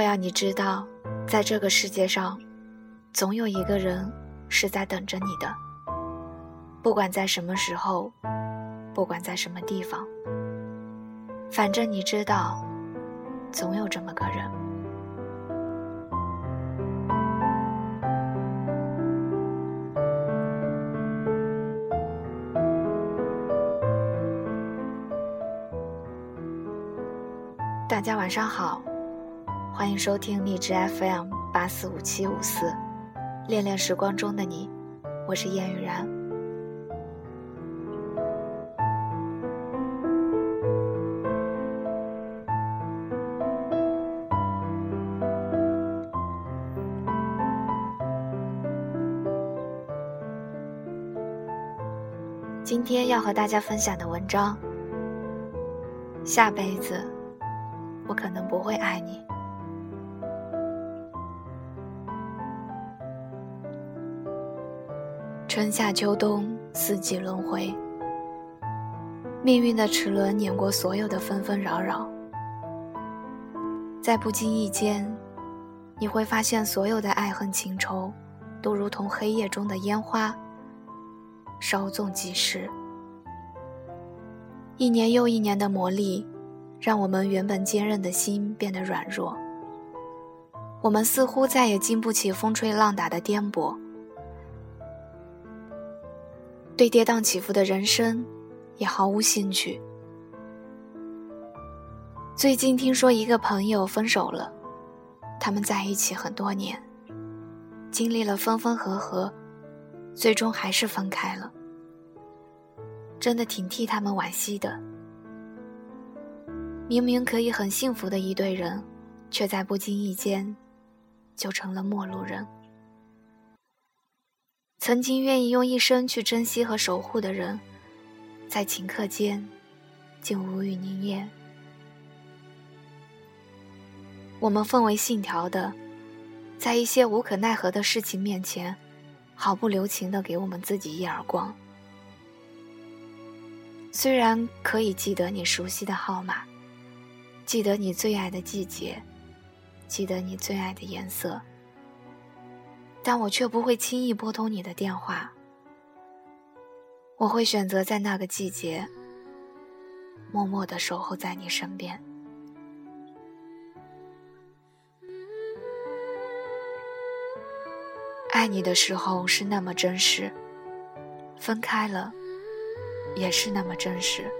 我要你知道，在这个世界上，总有一个人是在等着你的。不管在什么时候，不管在什么地方，反正你知道，总有这么个人。大家晚上好，欢迎收听荔枝 FM 八四五七五四，恋恋时光中的你，我是燕雨然。今天要和大家分享的文章，下辈子。我可能不会爱你。春夏秋冬，四季轮回，命运的齿轮碾过所有的纷纷扰扰，在不经意间，你会发现所有的爱恨情仇，都如同黑夜中的烟花，稍纵即逝。一年又一年的磨砺。让我们原本坚韧的心变得软弱，我们似乎再也经不起风吹浪打的颠簸，对跌宕起伏的人生也毫无兴趣。最近听说一个朋友分手了，他们在一起很多年，经历了分分合合，最终还是分开了，真的挺替他们惋惜的。明明可以很幸福的一对人，却在不经意间就成了陌路人。曾经愿意用一生去珍惜和守护的人，在顷刻间竟无语凝噎。我们奉为信条的，在一些无可奈何的事情面前，毫不留情的给我们自己一耳光。虽然可以记得你熟悉的号码。记得你最爱的季节，记得你最爱的颜色，但我却不会轻易拨通你的电话。我会选择在那个季节，默默的守候在你身边。爱你的时候是那么真实，分开了，也是那么真实。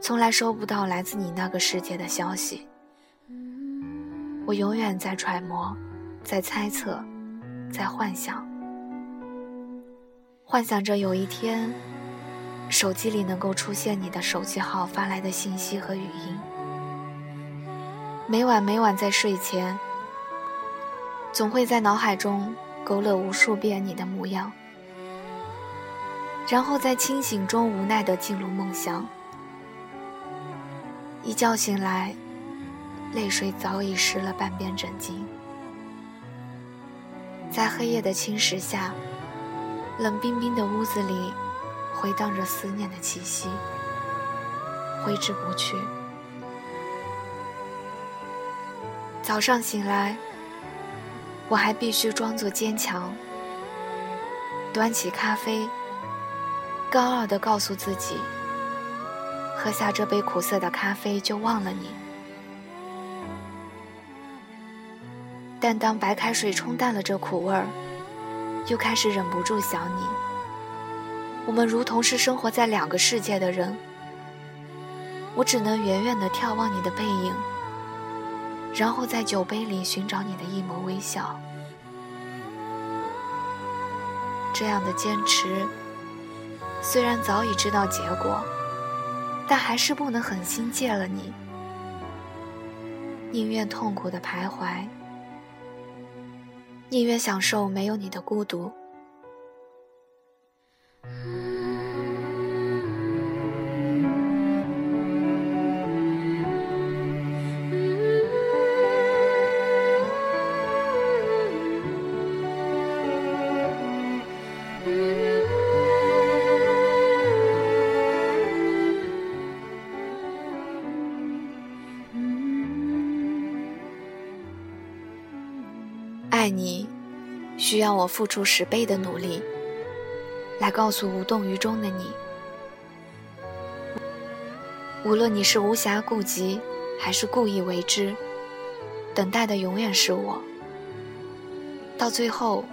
从来收不到来自你那个世界的消息，我永远在揣摩，在猜测，在幻想，幻想着有一天，手机里能够出现你的手机号发来的信息和语音。每晚每晚在睡前，总会在脑海中勾勒无数遍你的模样，然后在清醒中无奈地进入梦乡。一觉醒来，泪水早已湿了半边枕巾。在黑夜的侵蚀下，冷冰冰的屋子里回荡着思念的气息，挥之不去。早上醒来，我还必须装作坚强，端起咖啡，高傲地告诉自己。喝下这杯苦涩的咖啡，就忘了你。但当白开水冲淡了这苦味儿，又开始忍不住想你。我们如同是生活在两个世界的人，我只能远远地眺望你的背影，然后在酒杯里寻找你的一抹微笑。这样的坚持，虽然早已知道结果。但还是不能狠心戒了你，宁愿痛苦的徘徊，宁愿享受没有你的孤独。爱你，需要我付出十倍的努力，来告诉无动于衷的你。无论你是无暇顾及，还是故意为之，等待的永远是我。到最后，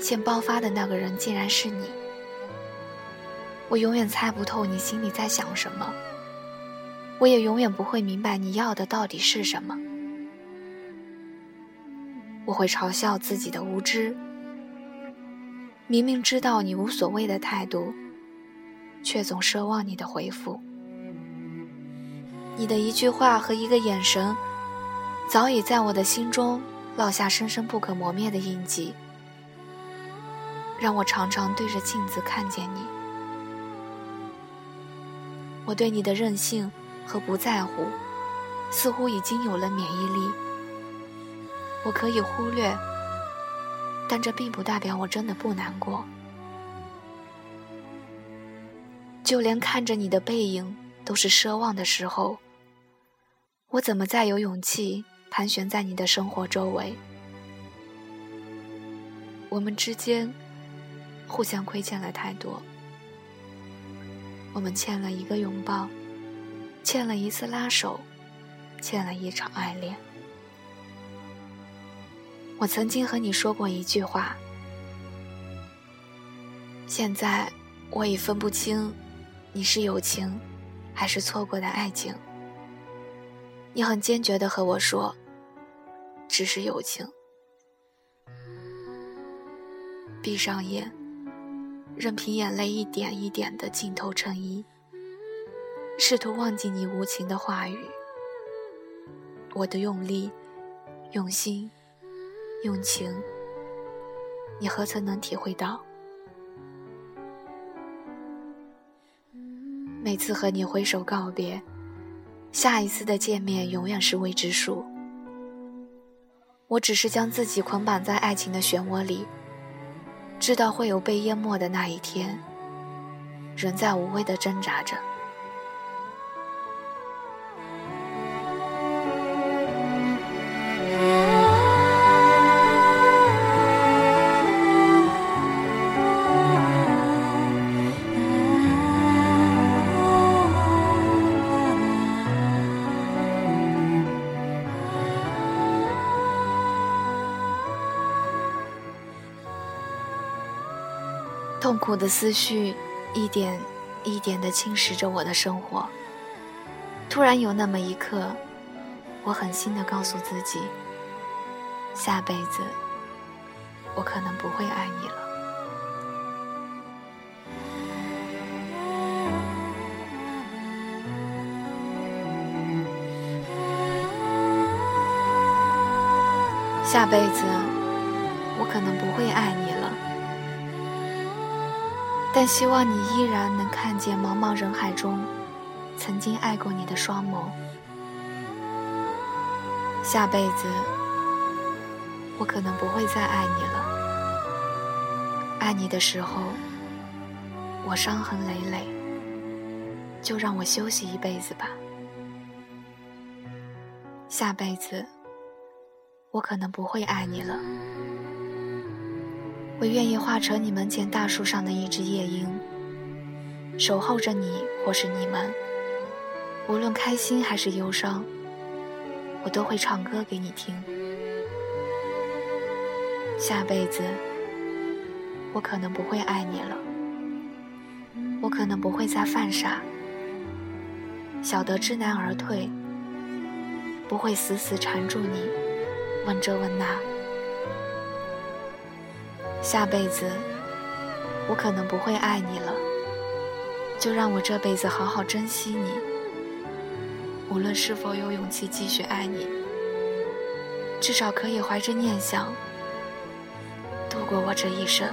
先爆发的那个人竟然是你。我永远猜不透你心里在想什么，我也永远不会明白你要的到底是什么。我会嘲笑自己的无知，明明知道你无所谓的态度，却总奢望你的回复。你的一句话和一个眼神，早已在我的心中烙下深深不可磨灭的印记，让我常常对着镜子看见你。我对你的任性和不在乎，似乎已经有了免疫力。我可以忽略，但这并不代表我真的不难过。就连看着你的背影都是奢望的时候，我怎么再有勇气盘旋在你的生活周围？我们之间互相亏欠了太多。我们欠了一个拥抱，欠了一次拉手，欠了一场爱恋。我曾经和你说过一句话，现在我已分不清你是友情，还是错过的爱情。你很坚决的和我说，只是友情。闭上眼。任凭眼泪一点一点的浸透衬衣，试图忘记你无情的话语。我的用力、用心、用情，你何曾能体会到？每次和你挥手告别，下一次的见面永远是未知数。我只是将自己捆绑在爱情的漩涡里。知道会有被淹没的那一天，仍在无谓的挣扎着。痛苦的思绪一点一点地侵蚀着我的生活。突然有那么一刻，我狠心地告诉自己：下辈子我可能不会爱你了。下辈子但希望你依然能看见茫茫人海中，曾经爱过你的双眸。下辈子，我可能不会再爱你了。爱你的时候，我伤痕累累，就让我休息一辈子吧。下辈子，我可能不会爱你了。我愿意化成你门前大树上的一只夜莺，守候着你或是你们。无论开心还是忧伤，我都会唱歌给你听。下辈子，我可能不会爱你了，我可能不会再犯傻，晓得知难而退，不会死死缠住你，问这问那。下辈子，我可能不会爱你了，就让我这辈子好好珍惜你。无论是否有勇气继续爱你，至少可以怀着念想度过我这一生。